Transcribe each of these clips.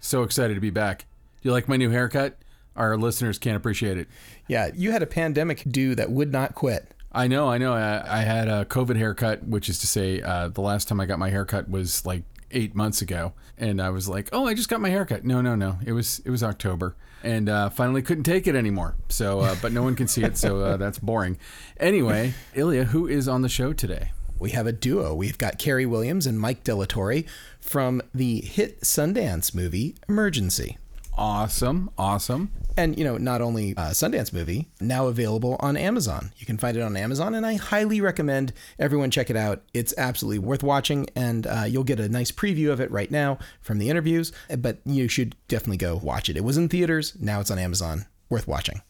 So excited to be back. Do You like my new haircut? Our listeners can't appreciate it. Yeah, you had a pandemic do that would not quit. I know, I know. I, I had a COVID haircut, which is to say, uh, the last time I got my haircut was like eight months ago, and I was like, "Oh, I just got my haircut." No, no, no. It was it was October, and uh, finally couldn't take it anymore. So, uh, but no one can see it, so uh, that's boring. Anyway, Ilya, who is on the show today? We have a duo. We've got Carey Williams and Mike Dallatorre from the hit Sundance movie Emergency. Awesome, awesome. And, you know, not only a Sundance movie, now available on Amazon. You can find it on Amazon, and I highly recommend everyone check it out. It's absolutely worth watching, and uh, you'll get a nice preview of it right now from the interviews, but you should definitely go watch it. It was in theaters, now it's on Amazon. Worth watching.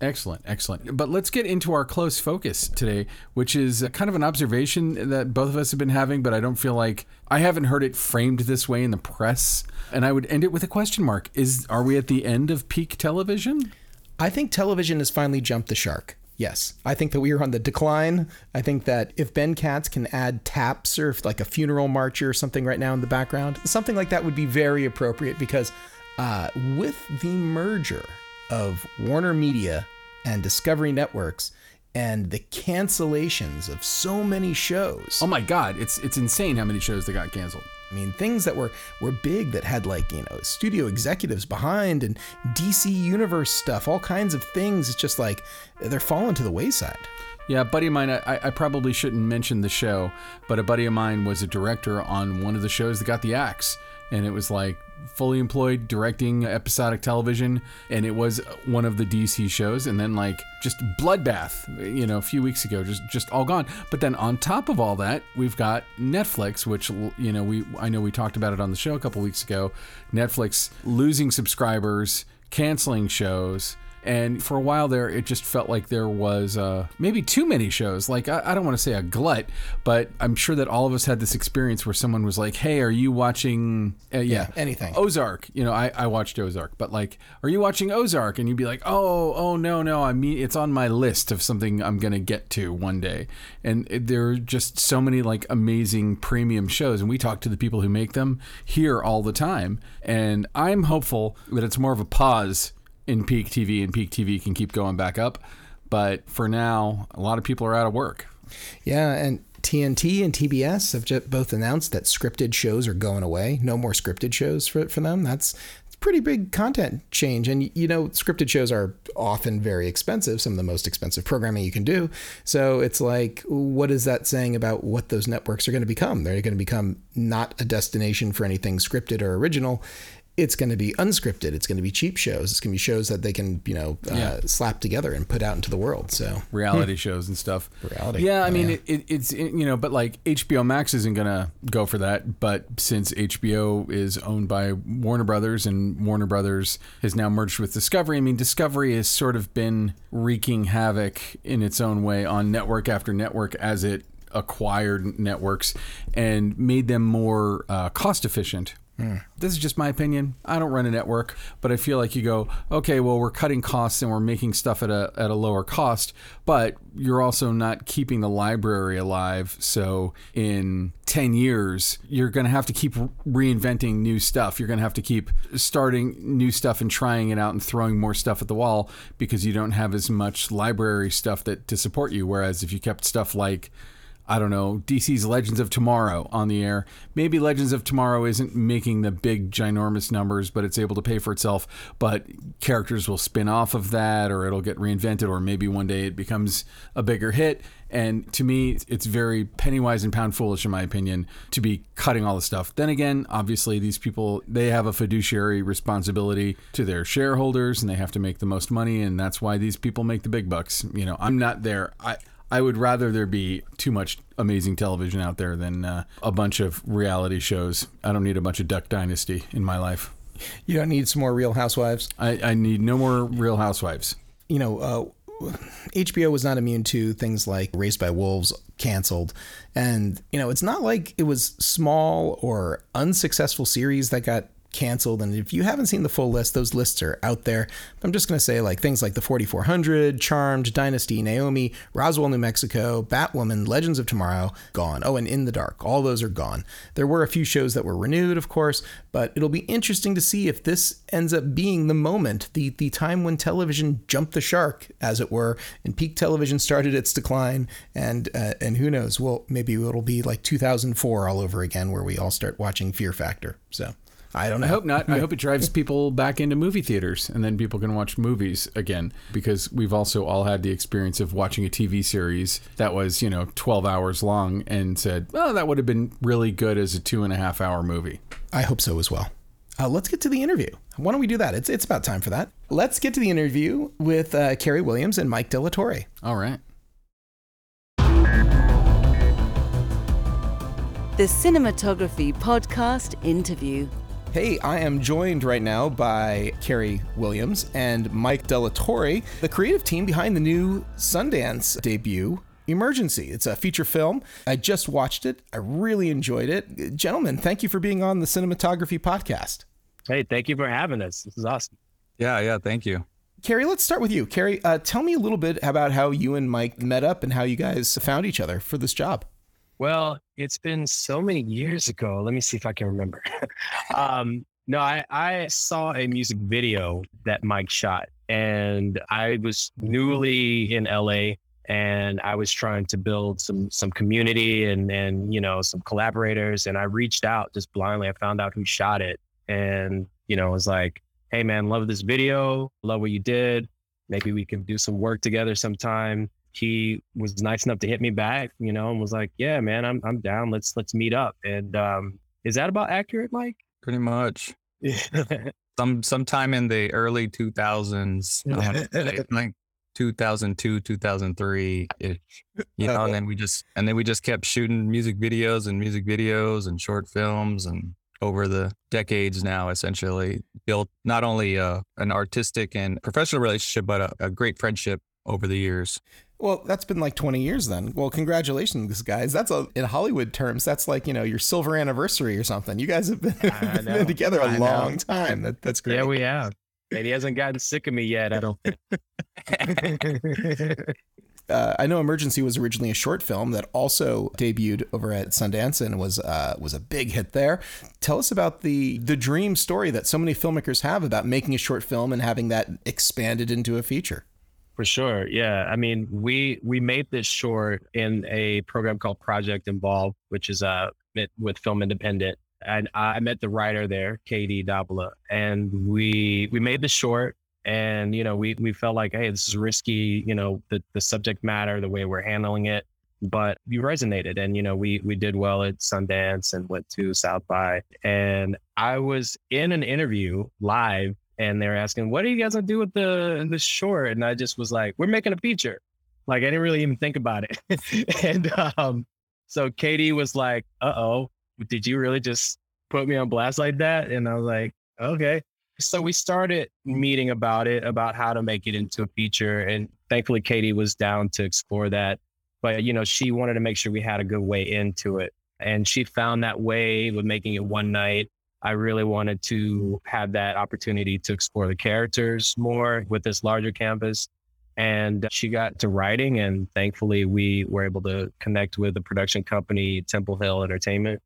Excellent, excellent. But let's get into our close focus today, which is kind of an observation that both of us have been having, but I don't feel like I haven't heard it framed this way in the press. And I would end it with a question mark. Is are we at the end of peak television? I think television has finally jumped the shark. Yes. I think that we are on the decline. I think that if Ben Katz can add taps or like a funeral march or something right now in the background, something like that would be very appropriate because uh, with the merger of Warner Media and Discovery Networks and the cancellations of so many shows. Oh my God, it's it's insane how many shows that got canceled. I mean, things that were were big that had like you know studio executives behind and DC Universe stuff, all kinds of things. It's just like they're falling to the wayside. Yeah, a buddy of mine, I, I probably shouldn't mention the show, but a buddy of mine was a director on one of the shows that got the axe. And it was like fully employed directing episodic television. And it was one of the DC shows. And then, like, just bloodbath, you know, a few weeks ago, just, just all gone. But then on top of all that, we've got Netflix, which, you know, we, I know we talked about it on the show a couple weeks ago. Netflix losing subscribers, canceling shows. And for a while there, it just felt like there was uh, maybe too many shows. Like, I, I don't want to say a glut, but I'm sure that all of us had this experience where someone was like, hey, are you watching, uh, yeah, anything. Ozark. You know, I, I watched Ozark, but like, are you watching Ozark? And you'd be like, oh, oh, no, no. I mean, it's on my list of something I'm going to get to one day. And there are just so many like amazing premium shows. And we talk to the people who make them here all the time. And I'm hopeful that it's more of a pause in peak TV and peak TV can keep going back up. But for now, a lot of people are out of work. Yeah, and TNT and TBS have both announced that scripted shows are going away. No more scripted shows for, for them. That's pretty big content change. And, you know, scripted shows are often very expensive, some of the most expensive programming you can do. So it's like, what is that saying about what those networks are going to become? They're going to become not a destination for anything scripted or original it's going to be unscripted. It's going to be cheap shows. It's going to be shows that they can, you know, uh, Yeah. slap together and put out into the world. So reality shows and stuff. Reality. Yeah, I Oh, mean, yeah. It, it, it's you know, but like HBO Max isn't gonna go for that. But since HBO is owned by Warner Brothers and Warner Brothers has now merged with Discovery, I mean, Discovery has sort of been wreaking havoc in its own way on network after network as it acquired networks and made them more uh, cost efficient. This is just my opinion. I don't run a network, but I feel like you go, okay, well, we're cutting costs and we're making stuff at a at a lower cost, but you're also not keeping the library alive. So in 10 years, you're going to have to keep reinventing new stuff. You're going to have to keep starting new stuff and trying it out and throwing more stuff at the wall because you don't have as much library stuff that to support you. Whereas if you kept stuff like I don't know, DC's Legends of Tomorrow on the air. Maybe Legends of Tomorrow isn't making the big, ginormous numbers, but it's able to pay for itself. But characters will spin off of that, or it'll get reinvented, or maybe one day it becomes a bigger hit. And to me, it's very penny wise and pound foolish, in my opinion, to be cutting all the stuff. Then again, obviously, these people they have a fiduciary responsibility to their shareholders, and they have to make the most money, and that's why these people make the big bucks. You know, I'm not there. I I would rather there be too much amazing television out there than uh, a bunch of reality shows. I don't need a bunch of Duck Dynasty in my life. You don't need some more Real Housewives. I, I need no more Real Housewives. You know, uh, HBO was not immune to things like Raised by Wolves canceled. And, you know, it's not like it was small or unsuccessful series that got canceled. And if you haven't seen the full list, those lists are out there. I'm just going to say like things like the 4400, Charmed, Dynasty, Naomi, Roswell, New Mexico, Batwoman, Legends of Tomorrow, gone. Oh, and In the Dark. All those are gone. There were a few shows that were renewed, of course, but it'll be interesting to see if this ends up being the moment, the the time when television jumped the shark, as it were, and peak television started its decline. And uh, and who knows? Well, maybe it'll be like 2004 all over again, where we all start watching Fear Factor. So. I don't know. I hope not. I hope it drives people back into movie theaters and then people can watch movies again because we've also all had the experience of watching a TV series that was, you know, 12 hours long and said, oh, that would have been really good as a two and a half hour movie. I hope so as well. Uh, let's get to the interview. Why don't we do that? It's, it's about time for that. Let's get to the interview with uh, Carey Williams and Mike Dallatorre. All right. The Cinematography Podcast interview. Hey, I am joined right now by Carey Williams and Mike Dallatorre, the creative team behind the new Sundance debut, Emergency. It's a feature film. I just watched it. I really enjoyed it. Gentlemen, thank you for being on the Cinematography Podcast. Hey, thank you for having us. This is awesome. Yeah, yeah, thank you. Carey, let's start with you. Carey, uh, tell me a little bit about how you and Mike met up and how you guys found each other for this job. Well, it's been so many years ago. Let me see if I can remember. um, no, I, I saw a music video that Mike shot, and I was newly in LA and I was trying to build some some community and and you know some collaborators and I reached out just blindly. I found out who shot it and you know was like, "Hey man, love this video. Love what you did. Maybe we can do some work together sometime." He was nice enough to hit me back, you know, and was like, "Yeah, man, I'm I'm down. Let's let's meet up." And um, is that about accurate, Mike? Pretty much. Some sometime in the early 2000s, uh, like 2002, 2003 ish. You know, and then we just and then we just kept shooting music videos and music videos and short films and over the decades now essentially built not only uh, an artistic and professional relationship but a, a great friendship over the years. Well, that's been like 20 years then. Well, congratulations, guys. That's a in Hollywood terms, that's like, you know, your silver anniversary or something. You guys have been, been together a I long know. time. That, that's great. Yeah, we have. And he hasn't gotten sick of me yet, I don't uh, I know Emergency was originally a short film that also debuted over at Sundance and was uh, was a big hit there. Tell us about the the dream story that so many filmmakers have about making a short film and having that expanded into a feature. For sure. Yeah. I mean, we we made this short in a program called Project Involve, which is uh with Film Independent. And I met the writer there, KD Dávila, and we we made the short and you know we we felt like hey this is risky you know the the subject matter the way we're handling it but you resonated and you know we we did well at Sundance and went to South by and I was in an interview live and they were asking, "What are you guys gonna do with the the short?" And I just was like, "We're making a feature." Like I didn't really even think about it. and um, so KD was like, "Uh oh, did you really just put me on blast like that?" And I was like, "Okay." So we started meeting about it, about how to make it into a feature, and thankfully KD was down to explore that. But you know, she wanted to make sure we had a good way into it, and she found that way with making it one night I really wanted to have that opportunity to explore the characters more with this larger canvas. And she got to writing, and thankfully, we were able to connect with the production company, Temple Hill Entertainment,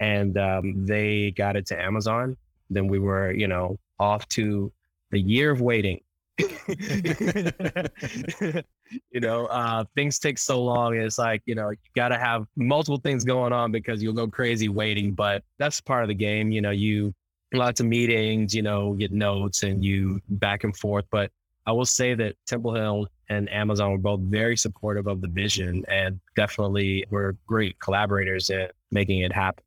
and um, they got it to Amazon. Then we were, you know, off to the year of waiting you know, uh, things take so long. It's like, you know, you got to have multiple things going on because you'll go crazy waiting. But that's part of the game. You know, you lots of meetings, you know, get notes and you back and forth. But I will say that Temple Hill and Amazon were both very supportive of the vision and definitely were great collaborators in making it happen.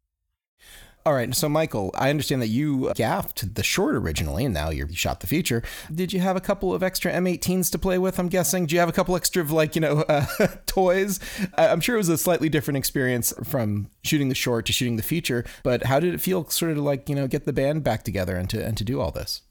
All right. So, Michael, I understand that you gaffed the short originally, and now you shot the feature. Did you have a couple of extra M18s to play with? I'm guessing. Do you have a couple extra of like you know uh, toys? I'm sure it was a slightly different experience from shooting the short to shooting the feature. But how did it feel, sort of like you know, get the band back together and to and to do all this?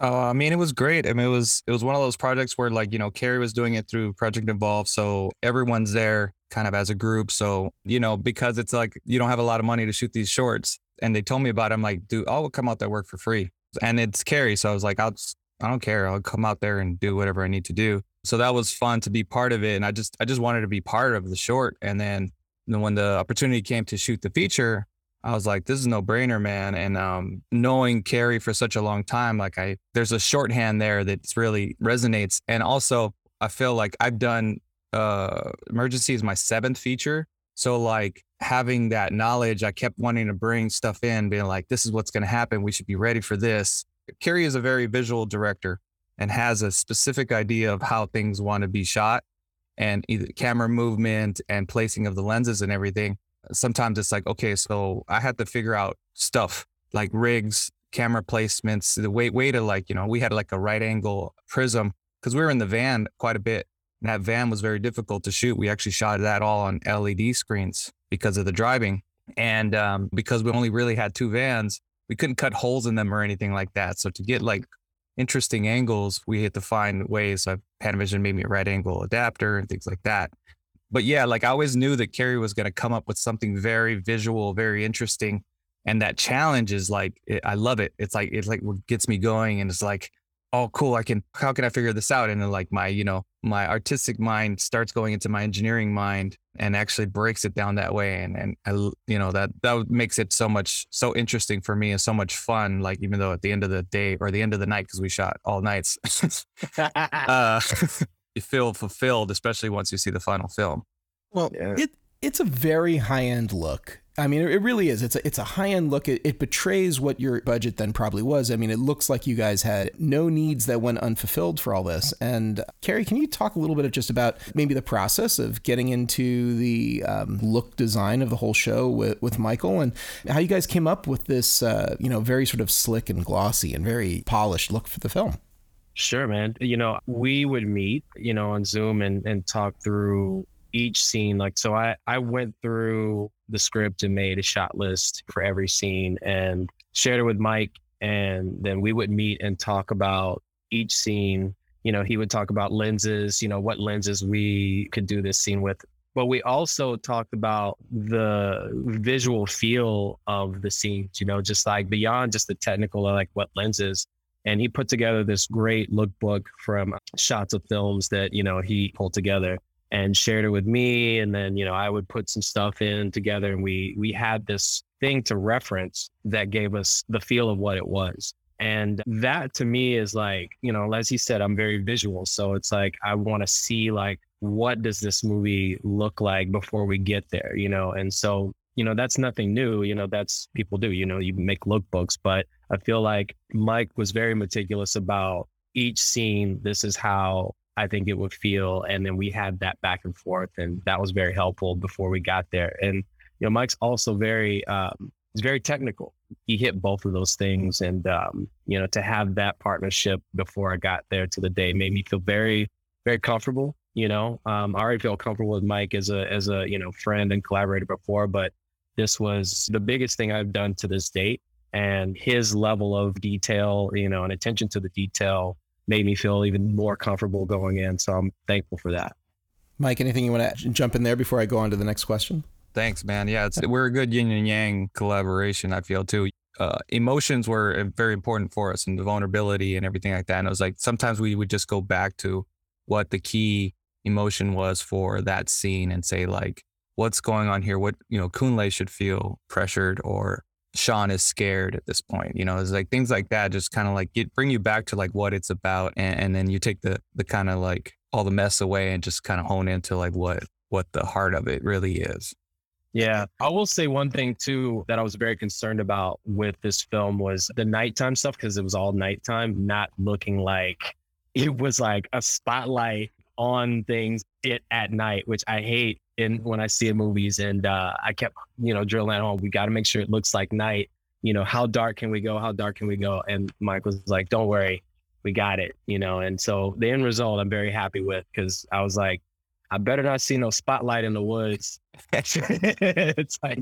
Uh, I mean, it was great. I mean, it was it was one of those projects where like you know Carey was doing it through Project Involve, so everyone's there kind of as a group. So you know because it's like you don't have a lot of money to shoot these shorts, and they told me about it. I'm like, dude, I'll come out there work for free, and it's Carey, so I was like, I'll I don't care. I'll come out there and do whatever I need to do. So that was fun to be part of it, and I just I just wanted to be part of the short. And then when the opportunity came to shoot the feature, I was like, this is no brainer, man. And um, knowing Carey for such a long time, like I, there's a shorthand there that really resonates. And also, I feel like I've done uh, emergency is my seventh feature. So like having that knowledge, I kept wanting to bring stuff in, being like, this is what's going to happen. We should be ready for this. Carey is a very visual director and has a specific idea of how things want to be shot and either camera movement and placing of the lenses and everything sometimes it's like, okay, so I had to figure out stuff like rigs, camera placements, the way way to like, you know, we had like a right angle prism because we were in the van quite a bit. That van was very difficult to shoot. We actually shot that all on LED screens because of the driving. And um, because we only really had two vans, we couldn't cut holes in them or anything like that. So to get like interesting angles, we had to find ways. Like Panavision made me a right angle adapter and things like that but yeah, like I always knew that Carey was going to come up with something very visual, very interesting. And that challenge is like, it, I love it. It's like, it's like what gets me going. And it's like, oh, cool. I can, how can I figure this out? And then like my, you know, my artistic mind starts going into my engineering mind and actually breaks it down that way. And, and I, you know, that, that makes it so much, so interesting for me and so much fun. Like, even though at the end of the day or the end of the night, cause we shot all nights, uh, you feel fulfilled, especially once you see the final film. Well, yeah. it it's a very high end look. I mean, it really is. It's a it's a high end look. It, it, betrays what your budget then probably was. I mean, it looks like you guys had no needs that went unfulfilled for all this. And Carey, can you talk a little bit of just about maybe the process of getting into the um, look design of the whole show with with Michael and how you guys came up with this, uh, you know, very sort of slick and glossy and very polished look for the film? Sure, man. You know, we would meet, you know, on Zoom and, and talk through each scene. Like, so I, I went through the script and made a shot list for every scene and shared it with Mike. And then we would meet and talk about each scene. You know, he would talk about lenses, you know, what lenses we could do this scene with. But we also talked about the visual feel of the scenes, you know, just like beyond just the technical, like what lenses and he put together this great lookbook from shots of films that you know he pulled together and shared it with me and then you know i would put some stuff in together and we we had this thing to reference that gave us the feel of what it was. And that to me is like you know as he said i'm very visual so it's like i want to see like what does this movie look like before we get there you know? And so you know that's nothing new you know that's people do you know you make lookbooks but i feel like mike was very meticulous about each scene this is how i think it would feel and then we had that back and forth and that was very helpful before we got there and you know mike's also very um he's very technical he hit both of those things and um you know to have that partnership before i got there to the day made me feel very very comfortable you know um, i already feel comfortable with mike as a as a you know friend and collaborator before but this was the biggest thing I've done to this date. And his level of detail, you know, and attention to the detail made me feel even more comfortable going in. So I'm thankful for that. Mike, anything you want to jump in there before I go on to the next question? Thanks, man. Yeah, it's, we're a good yin and yang collaboration, I feel too. Uh, emotions were uh, very important for us and the vulnerability and everything like that. And it was like sometimes we would just go back to what the key emotion was for that scene and say, like, what's going on here? What, you know, Kunle should feel pressured or Sean is scared at this point. You know, it's like things like that just kind of like get bring you back to like what it's about and, and then you take the the kind of like all the mess away and just kind of hone into like what what the heart of it really is. Yeah. I will say one thing too that I was very concerned about with this film was the nighttime stuff because it was all nighttime, not looking like it was like a spotlight on things it at night, which I hate in when I see in movies. And uh, I kept, you know, drilling home. We got to make sure it looks like night. you know, how dark can we go? How dark can we go? And Mike was like, don't worry, we got it, you know. And so the end result, I'm very happy with because I was like, I better not see no spotlight in the woods. it's like,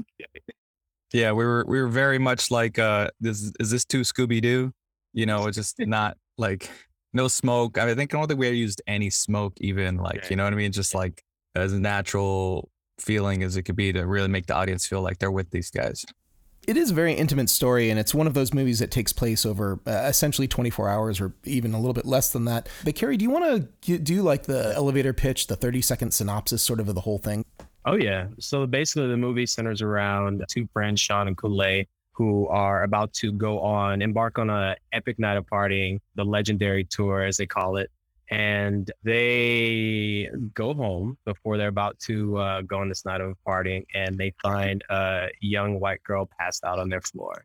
yeah, we were we were very much like, uh, this is this too Scooby Doo? You know, it's just not like no smoke. I, mean, I think I don't think we used any smoke, even like you know what I mean. Just like as natural feeling as it could be to really make the audience feel like they're with these guys it is a very intimate story, and it's one of those movies that takes place over uh, essentially 24 hours or even a little bit less than that. But Carey, do you want to do like the elevator pitch, the 30 second synopsis sort of of the whole thing? Oh, yeah. So basically, the movie centers around two friends, Sean and Kunle, who are about to go on, embark on a epic night of partying, the legendary tour, as they call it and they go home before they're about to uh, go on this night of partying and they find a young white girl passed out on their floor.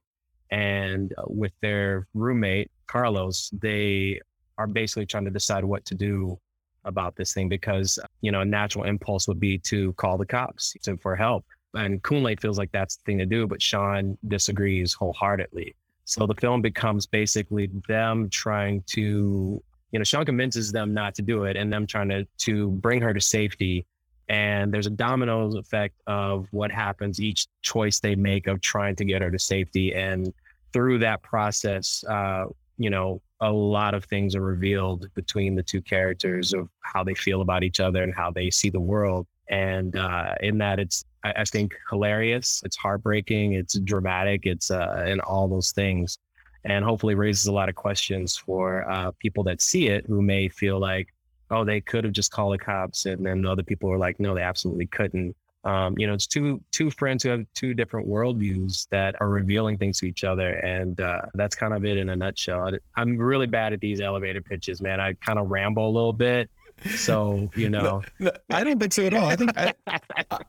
And uh, with their roommate carlos they are basically trying to decide what to do about this thing because you know a natural impulse would be to call the cops for help. And Kunle feels like that's the thing to do but sean disagrees wholeheartedly. So the film becomes basically them trying to you know, Sean convinces them not to do it and them trying to to bring her to safety. And there's a domino effect of what happens each choice they make of trying to get her to safety. And through that process, uh, you know, a lot of things are revealed between the two characters of how they feel about each other and how they see the world. And uh, in that, it's I, I think hilarious. It's heartbreaking. It's dramatic. It's uh, and all those things and hopefully raises a lot of questions for uh, people that see it who may feel like, oh, they could have just called the cops, and then other people are like, no, they absolutely couldn't. Um, you know, it's two two friends who have two different worldviews that are revealing things to each other, and uh, that's kind of it in a nutshell. I'm really bad at these elevator pitches, man. I kind of ramble a little bit, so you know, no, no, I don't think so at all. I think I,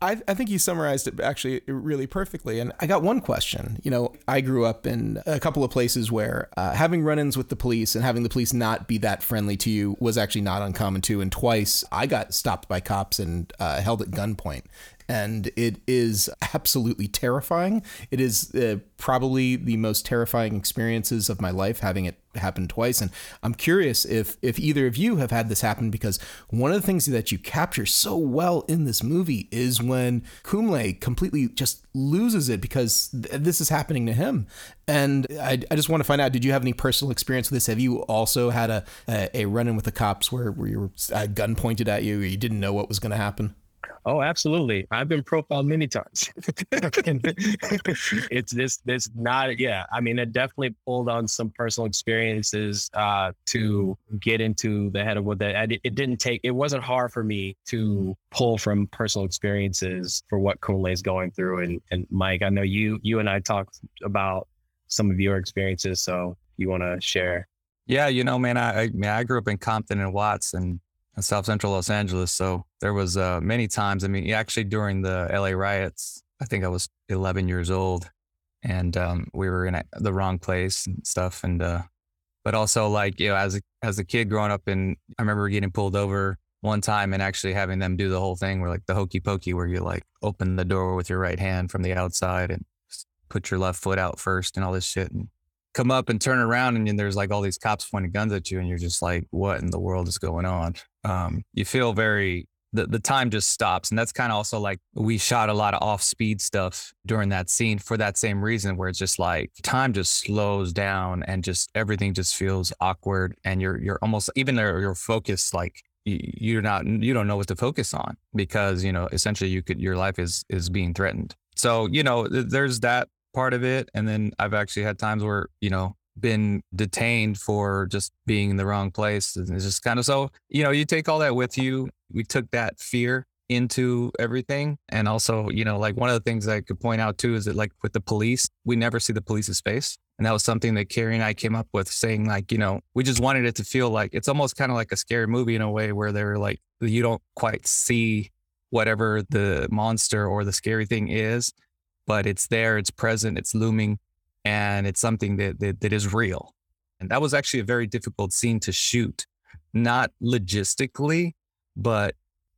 I, I, think you summarized it actually really perfectly. And I got one question. You know, I grew up in a couple of places where uh, having run-ins with the police and having the police not be that friendly to you was actually not uncommon too. And twice I got stopped by cops and uh, held at gunpoint and it is absolutely terrifying. It is uh, probably the most terrifying experiences of my life having it happen twice. And I'm curious if if either of you have had this happen because one of the things that you capture so well in this movie is when Kunle completely just loses it because th- this is happening to him. And I, I just want to find out did you have any personal experience with this? Have you also had a a, a run-in with the cops where, where you were a gun pointed at you or you didn't know what was going to happen Oh, absolutely. I've been profiled many times. it's this, this not, yeah. I mean, it definitely pulled on some personal experiences uh, to get into the head of what that. It, it didn't take. It wasn't hard for me to pull from personal experiences for what Kunle is going through. And and Mike, I know you you and I talked about some of your experiences. So you want to share? Yeah, you know, man, I I, I grew up in Compton and Watts, and in South Central Los Angeles. So there was uh, many times. I mean, actually during the LA riots, I think I was 11 years old, and um, we were in a, the wrong place and stuff. And uh, but also like you know, as a as a kid growing up, and I remember getting pulled over one time and actually having them do the whole thing where like the hokey pokey, where you like open the door with your right hand from the outside and put your left foot out first and all this shit. And come up and turn around and there's like all these cops pointing guns at you and you're just like what in the world is going on um, you feel very the, the time just stops and that's kind of also like we shot a lot of off speed stuff during that scene for that same reason where it's just like time just slows down and just everything just feels awkward and you're you're almost even your, focus like you're not you don't know what to focus on because you know essentially you could your life is is being threatened so you know there's that part of it. And then I've actually had times where, you know, been detained for just being in the wrong place. And it's just kind of so, you know, you take all that with you. We took that fear into everything. And also, you know, like one of the things I could point out too is that like with the police, we never see the police's face. And that was something that Carey and I came up with saying like, you know, we just wanted it to feel like it's almost kind of like a scary movie in a way where they're like, you don't quite see whatever the monster or the scary thing is but it's there, it's present, it's looming, and it's something that, that, that is real. And that was actually a very difficult scene to shoot, not logistically, but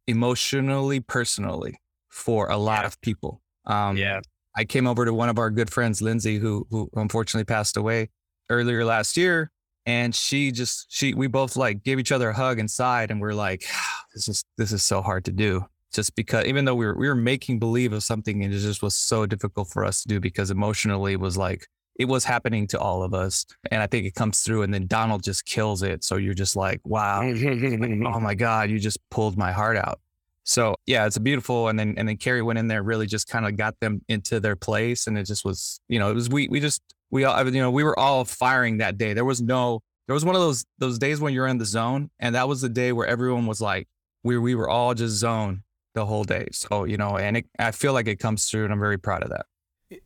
emotionally, personally for a lot of people. Um, yeah. I came over to one of our good friends, Lindsay, who who unfortunately passed away earlier last year, and she just she we both like gave each other a hug and sighed, and we're like, this is this is so hard to do. Just because even though we were we were making believe of something, and it just was so difficult for us to do because emotionally it was like it was happening to all of us. And I think it comes through and then Donald just kills it. So you're just like, wow, oh my God, you just pulled my heart out. So yeah, it's a beautiful. And then, and then Carey went in there, really just kind of got them into their place. And it just was, you know, it was, we, we just, we all, you know, we were all firing that day. There was no, there was one of those, those days when you're in the zone. And that was the day where everyone was like, we, we were all just zone the whole day. So, you know, and it, I feel like it comes through and I'm very proud of that.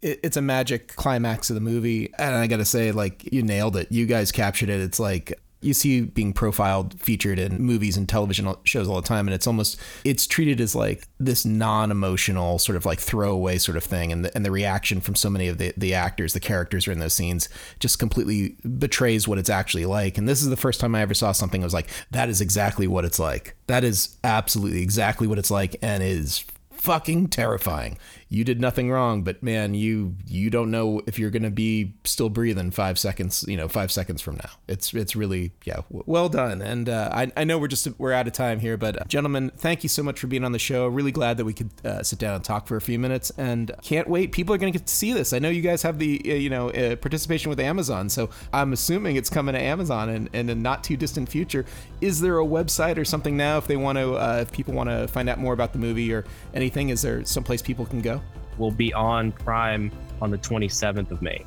It's a magic climax of the movie. And i gotta say like you nailed it. You guys captured it. It's like you see being profiled featured in movies and television shows all the time and it's almost it's treated as like this non-emotional sort of like throwaway sort of thing and the, and the reaction from so many of the, the actors the characters are in those scenes just completely betrays what it's actually like and this is the first time i ever saw something that was like that is exactly what it's like. That is absolutely exactly what it's like and is fucking terrifying you did nothing wrong, but man, you you don't know if you're going to be still breathing five seconds, you know, five seconds from now. It's it's really yeah, well done. And uh, I I know we're just we're out of time here, but uh, gentlemen, thank you so much for being on the show. Really glad that we could uh, sit down and talk for a few minutes, and can't wait. People are going to get to see this. I know you guys have the uh, you know uh, participation with Amazon, so I'm assuming it's coming to Amazon in, in a not too distant future. Is there a website or something now if they want to uh, if people want to find out more about the movie or anything? Is there someplace people can go? Will be on Prime on the 27th of May.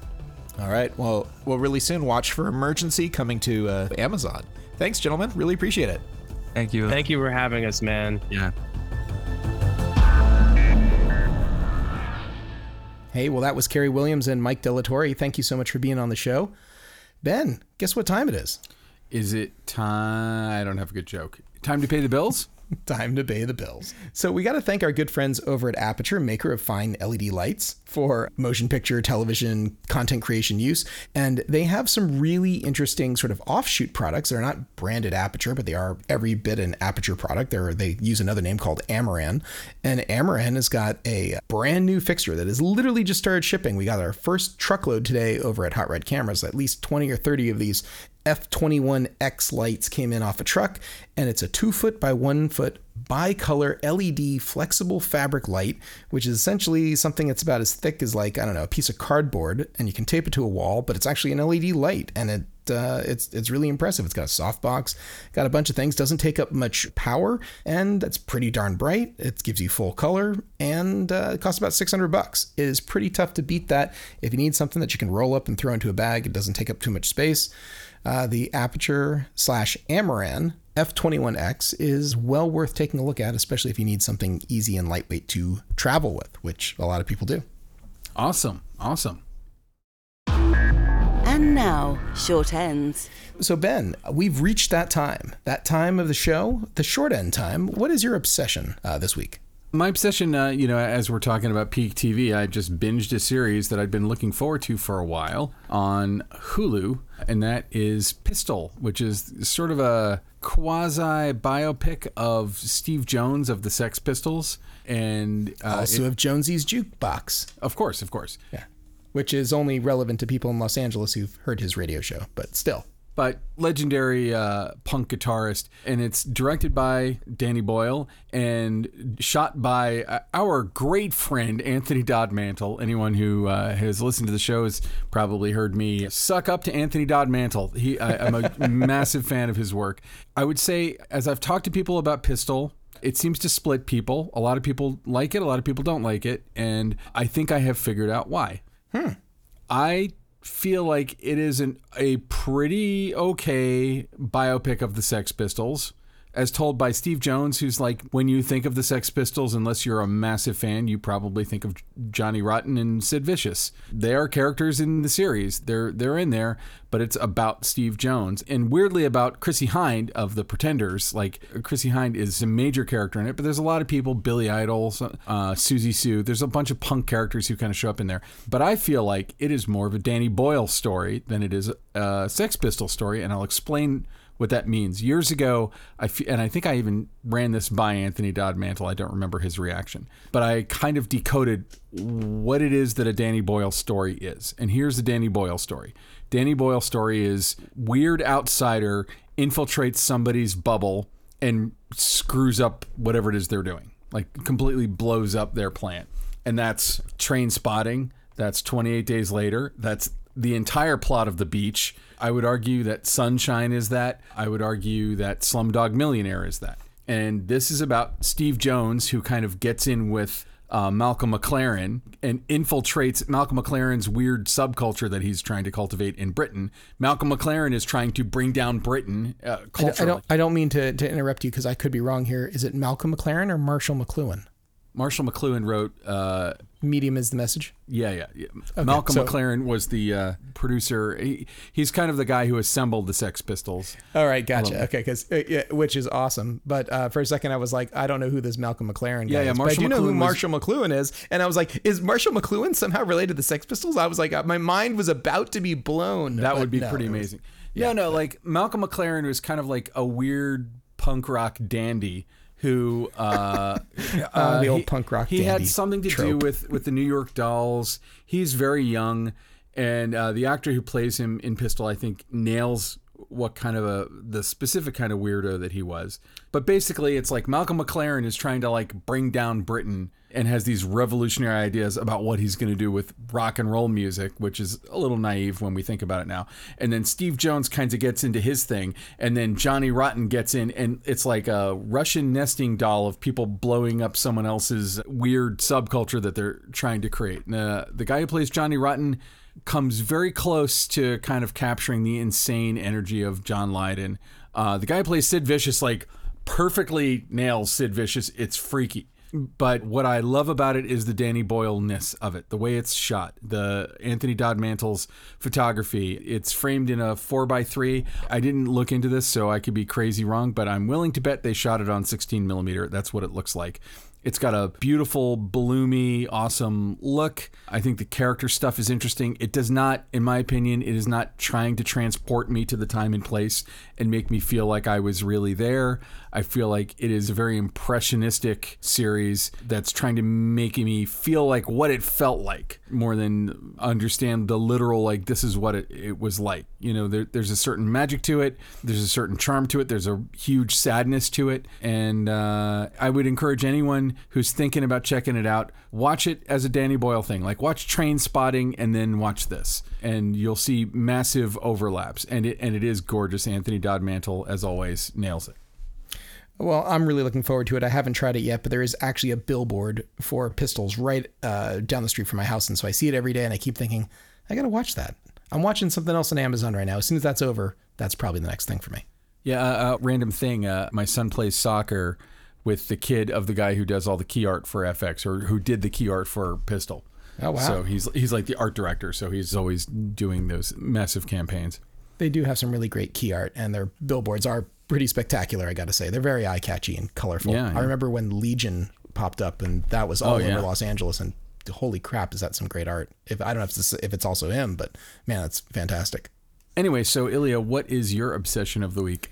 All right. Well, well, really soon. Watch for Emergency coming to uh, Amazon. Thanks, gentlemen. Really appreciate it. Thank you. Thank you for having us, man. Yeah. Hey, well, that was Carey Williams and Mike Dallatorre. Thank you so much for being on the show. Ben, guess what time it is? Is it time? I don't have a good joke. Time to pay the bills? Time to pay the bills. So we got to thank our good friends over at Aputure, maker of fine LED lights for motion picture, television, content creation use. And they have some really interesting sort of offshoot products. They're not branded Aputure, but they are every bit an Aputure product. They're, they use another name called Amaran. And Amaran has got a brand new fixture that has literally just started shipping. We got our first truckload today over at Hot Rod Cameras, at least 20 or 30 of these F21X lights came in off a truck, and it's a two foot by one foot bicolor LED flexible fabric light, which is essentially something that's about as thick as like I don't know a piece of cardboard, and you can tape it to a wall, but it's actually an LED light, and it uh, it's it's really impressive. It's got a softbox, got a bunch of things, doesn't take up much power, and it's pretty darn bright. It gives you full color, and uh, it costs about 600 bucks. It is pretty tough to beat that. If you need something that you can roll up and throw into a bag, it doesn't take up too much space. Uh, the Aputure slash Amaran F21X is well worth taking a look at, especially if you need something easy and lightweight to travel with, which a lot of people do. Awesome. Awesome. And now, short ends. So, Ben, we've reached that time, that time of the show, the short end time. What is your obsession uh, this week? My obsession, uh, you know, as we're talking about peak TV, I just binged a series that I'd been looking forward to for a while on Hulu, and that is Pistol, which is sort of a quasi biopic of Steve Jones of the Sex Pistols, and uh, also it, of Jonesy's Jukebox. Of course, of course. Yeah, which is only relevant to people in Los Angeles who've heard his radio show, but still but legendary uh, punk guitarist. And it's directed by Danny Boyle and shot by uh, our great friend Anthony Dod Mantle. Anyone who uh, has listened to the show has probably heard me suck up to Anthony Dod Mantle. He, I, I'm a massive fan of his work. I would say, as I've talked to people about Pistol, it seems to split people. A lot of people like it, a lot of people don't like it, and I think I have figured out why. Hmm. I feel like it is an, a pretty okay biopic of the Sex Pistols as told by Steve Jones, who's like, when you think of the Sex Pistols, unless you're a massive fan, you probably think of Johnny Rotten and Sid Vicious. They are characters in the series. They're they're in there, but it's about Steve Jones and weirdly about Chrissie Hynde of the Pretenders. Like Chrissie Hynde is a major character in it, but there's a lot of people: Billy Idol, uh, Siouxsie Sioux. There's a bunch of punk characters who kind of show up in there. But I feel like it is more of a Danny Boyle story than it is a Sex Pistol story, and I'll explain what that means. Years ago, I f- and I think I even ran this by Anthony Dod Mantle. I don't remember his reaction, but I kind of decoded what it is that a Danny Boyle story is. And here's the Danny Boyle story. Danny Boyle story is weird outsider infiltrates somebody's bubble and screws up whatever it is they're doing. Like completely blows up their plan. And that's Trainspotting. That's 28 days later. That's the entire plot of the beach. I would argue that Sunshine is that. I would argue that Slumdog Millionaire is that. And this is about Steve Jones, who kind of gets in with uh, Malcolm McLaren and infiltrates Malcolm McLaren's weird subculture that he's trying to cultivate in Britain. Malcolm McLaren is trying to bring down Britain uh, I culturally. don't. I don't mean to, to interrupt you because I could be wrong here. Is it Malcolm McLaren or Marshall McLuhan? Marshall McLuhan wrote, uh, Medium is the message. yeah, yeah, yeah. Malcolm so- McLaren was the uh, producer. He, he's kind of the guy who assembled the Sex Pistols. All right, gotcha. Okay, because uh, yeah, which is awesome. But uh, for a second, I was like, I don't know who this Malcolm McLaren guy Yeah, yeah, is. but I do know McLuhan who was- Marshall McLuhan is, and I was like, is Marshall McLuhan somehow related to the Sex Pistols? I was like, uh, my mind was about to be blown. That would be no, pretty it was- amazing. Yeah, no, like Malcolm McLaren was kind of like a weird punk rock dandy who uh, uh, the old he- punk rock He had something to do with with the New York Dolls. He's very young, and uh, the actor who plays him in Pistol, I think, nails what kind of a the specific kind of weirdo that he was. But basically, it's like Malcolm McLaren is trying to like bring down Britain and has these revolutionary ideas about what he's going to do with rock and roll music, which is a little naive when we think about it now. And then Steve Jones kind of gets into his thing, and then Johnny Rotten gets in, and it's like a Russian nesting doll of people blowing up someone else's weird subculture that they're trying to create. And, uh, the guy who plays Johnny Rotten comes very close to kind of capturing the insane energy of John Lydon. Uh, the guy who plays Sid Vicious, like, perfectly nails Sid Vicious. It's freaky. But what I love about it is the Danny Boyle ness of it, the way it's shot, the Anthony Dod Mantle's photography. It's framed in a four by three. I didn't look into this, so I could be crazy wrong, but I'm willing to bet they shot it on 16 millimeter. That's what it looks like. It's got a beautiful, bloomy, awesome look. I think the character stuff is interesting. It does not, in my opinion, it is not trying to transport me to the time and place and make me feel like I was really there. I feel like it is a very impressionistic series that's trying to make me feel like what it felt like more than understand the literal, like, this is what it, it was like. You know, there, there's a certain magic to it, there's a certain charm to it, there's a huge sadness to it. And uh, I would encourage anyone who's thinking about checking it out, watch it as a Danny Boyle thing. Like, watch Trainspotting and then watch this. And you'll see massive overlaps. And it, and it is gorgeous. Anthony Dod Mantle, as always, nails it. Well, I'm really looking forward to it. I haven't tried it yet, but there is actually a billboard for Pistols right uh, down the street from my house, and so I see it every day, and I keep thinking, I gotta watch that. I'm watching something else on Amazon right now. As soon as that's over, that's probably the next thing for me. Yeah, uh, uh, random thing. Uh, my son plays soccer with the kid of the guy who does all the key art for FX or who did the key art for Pistol. Oh wow! So he's he's like the art director. So he's always doing those massive campaigns. they do have some really great key art, and their billboards are pretty spectacular. I got to say, they're very eye catchy and colorful. Yeah, yeah. I remember when Legion popped up, and that was all Oh, over yeah. Los Angeles, and holy crap, is that some great art? If I don't know if it's, if it's also him, but man, that's fantastic. Anyway, so Ilya, what is your obsession of the week?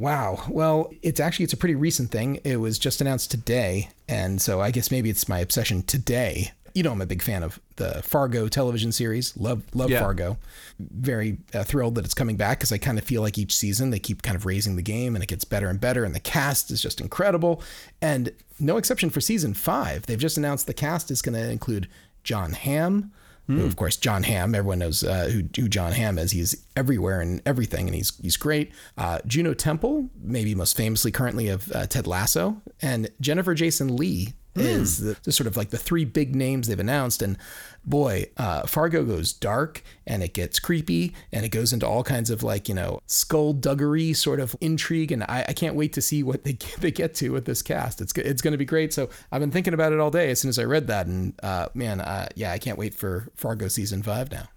Wow. Well, it's actually it's a pretty recent thing. It was just announced today, and so I guess maybe it's my obsession today. You know, I'm a big fan of the Fargo television series. Love love Yeah. Fargo. Very uh, thrilled that it's coming back because I kind of feel like each season they keep kind of raising the game and it gets better and better, and the cast is just incredible. And no exception for season five. They've just announced the cast is going to include Jon Hamm. Who, Of course, Jon Hamm. Everyone knows uh, who, who Jon Hamm is. He's everywhere and everything, and he's he's great. Uh, Juno Temple, maybe most famously currently of uh, Ted Lasso, and Jennifer Jason Leigh is the, the sort of like the three big names they've announced. And boy, uh, Fargo goes dark and it gets creepy and it goes into all kinds of like you know skullduggery sort of intrigue. And I, I can't wait to see what they get, they get to with this cast. It's it's going to be great. So I've been thinking about it all day as soon as I read that, and uh, man, uh, yeah, I can't wait for Fargo season five now.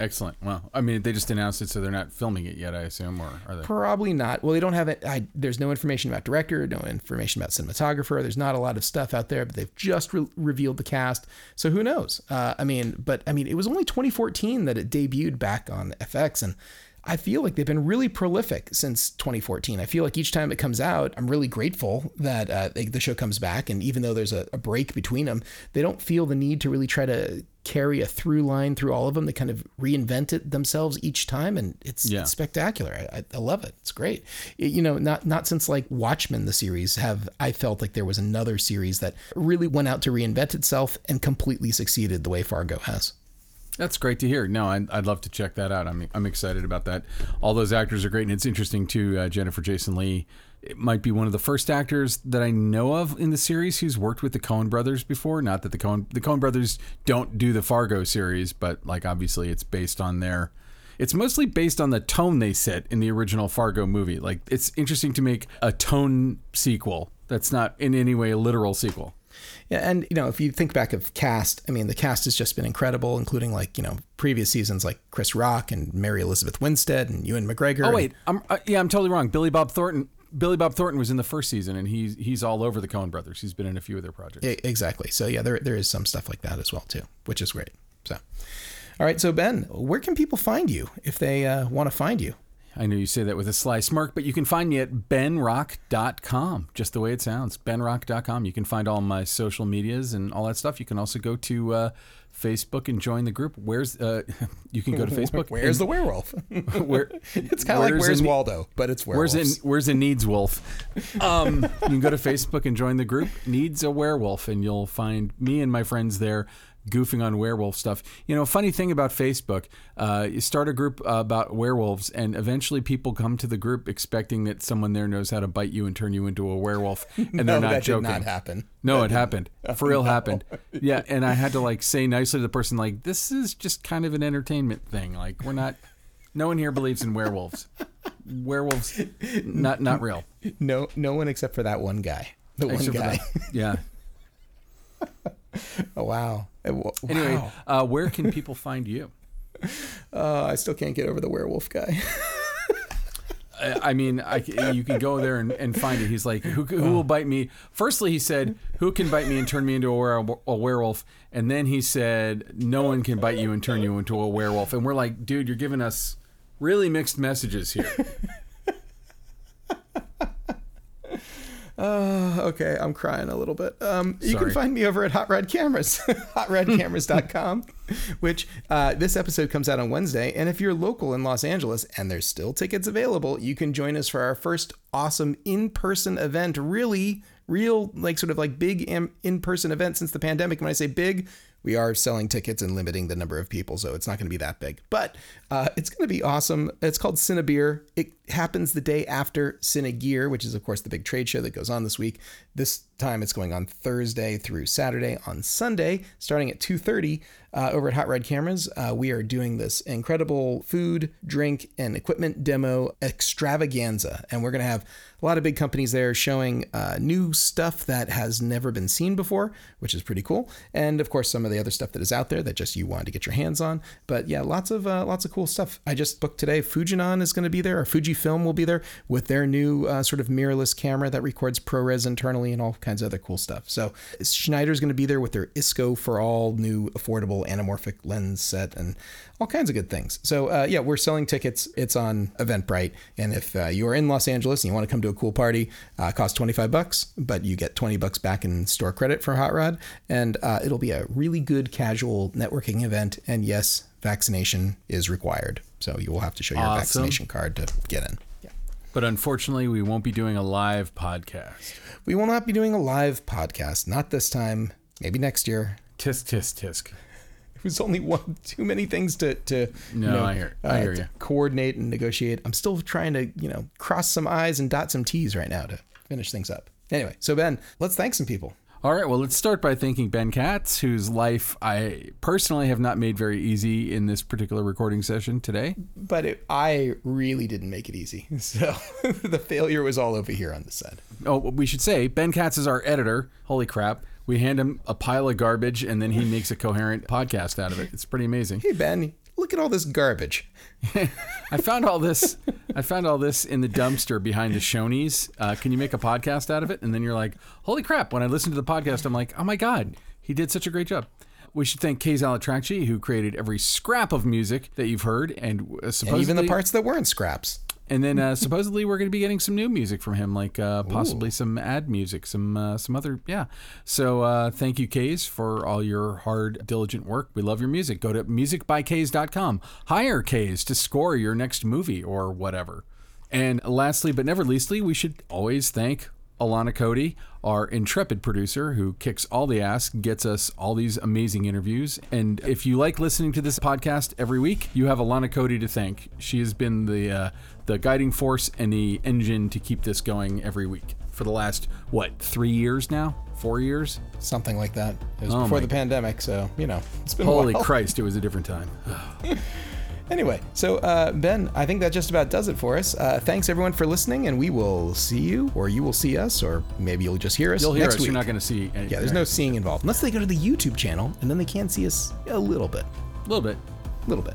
Excellent. Well, I mean, they just announced it, so they're not filming it yet, I assume, or are they? Probably not. Well, they don't have it. I, there's no information about director, no information about cinematographer. There's not a lot of stuff out there, but they've just re- revealed the cast. So who knows? Uh, I mean, but I mean, it was only 2014 that it debuted back on FX, and I feel like they've been really prolific since 2014. I feel like each time it comes out, I'm really grateful that uh, they, the show comes back. And even though there's a, a break between them, they don't feel the need to really try to carry a through line through all of them. They kind of reinvent it themselves each time, and it's, Yeah. it's spectacular. I, I love it. It's great. It- you know, not not since like Watchmen, the series, have I felt like there was another series that really went out to reinvent itself and completely succeeded the way Fargo has. That's great to hear. No, I'd, I'd love to check that out. I'm, I'm excited about that. All those actors are great, and it's interesting too. Uh, Jennifer Jason Leigh it might be one of the first actors that I know of in the series who's worked with the Coen Brothers before. Not that the Coen the Coen Brothers don't do the Fargo series, but like obviously it's based on their. It's mostly based on the tone they set in the original Fargo movie. Like it's interesting to make a tone sequel that's not in any way a literal sequel. Yeah, and you know, if you think back of cast, I mean, the cast has just been incredible, including like you know previous seasons like Chris Rock and Mary Elizabeth Winstead and Ewan McGregor. Oh wait, I'm uh, yeah, I'm totally wrong. Billy Bob Thornton. Billy Bob Thornton was in the first season, and he's he's all over the Coen Brothers. He's been in a few of their projects. Exactly. So yeah, there there is some stuff like that as well too, which is great. So, all right. So Ben, where can people find you if they uh, want to find you? I know you say that with a sly smirk, but you can find me at benrock.com, just the way it sounds. benrock.com. You can find all my social medias and all that stuff. You can also go to uh, Facebook and join the group. Where's uh, you can go to Facebook. Where's the werewolf? where it's kind of like where's Where's Waldo, but it's Where's werewolves. in Where's a needs wolf? Um, you can go to Facebook and join the group Needs a Werewolf, and you'll find me and my friends there goofing on werewolf stuff. You know, funny thing about Facebook, uh, you start a group uh, about werewolves, and eventually people come to the group expecting that someone there knows how to bite you and turn you into a werewolf, and no, they're not that joking. did not happen. No, it happened. For real happened. Yeah, and I had to like say nicely to the person like this is just kind of an entertainment thing. Like we're not no one here believes in werewolves. Werewolves not not real. No, no one except for that one guy. The one Except for guy. that. Yeah. oh wow. Uh, Anyway, uh, where can people find you? Uh, I still can't get over the werewolf guy. I I mean, I, you can go there and, and find it. He's like, who, who will bite me? Firstly, he said, who can bite me and turn me into a, were- a werewolf? And then he said, no one can bite you and turn you into a werewolf. And we're like, dude, you're giving us really mixed messages here. Uh, okay, I'm crying a little bit. Um, you can find me over at Hot Rod Cameras, hotrodcameras.com, which uh, this episode comes out on Wednesday. And if you're local in Los Angeles and there's still tickets available, you can join us for our first awesome in person event. Really, real, like sort of like big in person event since the pandemic. When I say big, we are selling tickets and limiting the number of people, so it's not going to be that big. But uh, it's going to be awesome. It's called Cinebeer. It happens the day after Cinegear, which is, of course, the big trade show that goes on this week. This time it's going on Thursday through Saturday. On Sunday, starting at 2.30 uh, over at Hot Rod Cameras, uh, we are doing this incredible food, drink, and equipment demo extravaganza. And we're going to have a lot of big companies there showing uh, new stuff that has never been seen before, which is pretty cool. And of course, some of the other stuff that is out there that just you wanted to get your hands on. But yeah, lots of uh, lots of cool stuff. I just booked today. Fujinon is going to be there, or Fujifilm will be there with their new uh, sort of mirrorless camera that records ProRes internally and all kinds of other cool stuff. So Schneider's going to be there with their ISCO for all new affordable anamorphic lens set and all kinds of good things. So uh, yeah, we're selling tickets. It's on Eventbrite, and if uh, you are in Los Angeles and you want to come to a cool party, uh, costs twenty five bucks, but you get twenty bucks back in store credit for Hot Rod, and uh, it'll be a really good casual networking event. And yes, vaccination is required, so you will have to show your Awesome. vaccination card to get in. Yeah. But unfortunately, we won't be doing a live podcast. We will not be doing a live podcast, not this time. Maybe next year. Tisk, tisk, tisk. It was only one too many things to to you No, know, I hear- I uh, hear to you. coordinate and negotiate. I'm still trying to you know cross some I's and dot some T's right now to finish things up. Anyway, so Ben, let's thank some people. All right, well, let's start by thanking Ben Katz, whose life I personally have not made very easy in this particular recording session today. But it, I really didn't make it easy, so the failure was all over here on the set. Oh, we should say Ben Katz is our editor. Holy crap. We hand him a pile of garbage and then he makes a coherent podcast out of it. It's pretty amazing. Hey Ben, look at all this garbage. I found all this. I found all this in the dumpster behind the Shoney's. Uh, can you make a podcast out of it? And then you're like, "Holy crap!" When I listen to the podcast, I'm like, "Oh my god, he did such a great job." We should thank Kays Al-Atrakchi, who created every scrap of music that you've heard, and uh, supposedly And even the parts that weren't scraps. And then uh, supposedly we're going to be getting some new music from him, like uh, possibly some ad music, some uh, some other yeah. So uh, thank you, Kays, for all your hard, diligent work. We love your music. Go to musicbykays.com. Hire Kays to score your next movie or whatever. And lastly, but never leastly, we should always thank Alana Cody, our intrepid producer who kicks all the ass, gets us all these amazing interviews. And if you like listening to this podcast every week, you have Alana Cody to thank. She has been the uh, the guiding force and the engine to keep this going every week for the last what three years now, four years. Something like that. It was Oh before the pandemic, so you know it's been a Holy. Christ, it was a different time. Anyway, so uh, Ben, I think that just about does it for us. Uh, thanks everyone for listening, and we will see you, or you will see us, or maybe you'll just hear us You'll hear next us. week. You're not going to see. Anything, yeah, there's no seeing involved unless they go to the YouTube channel, and then they can see us a little bit, a little bit. a little bit.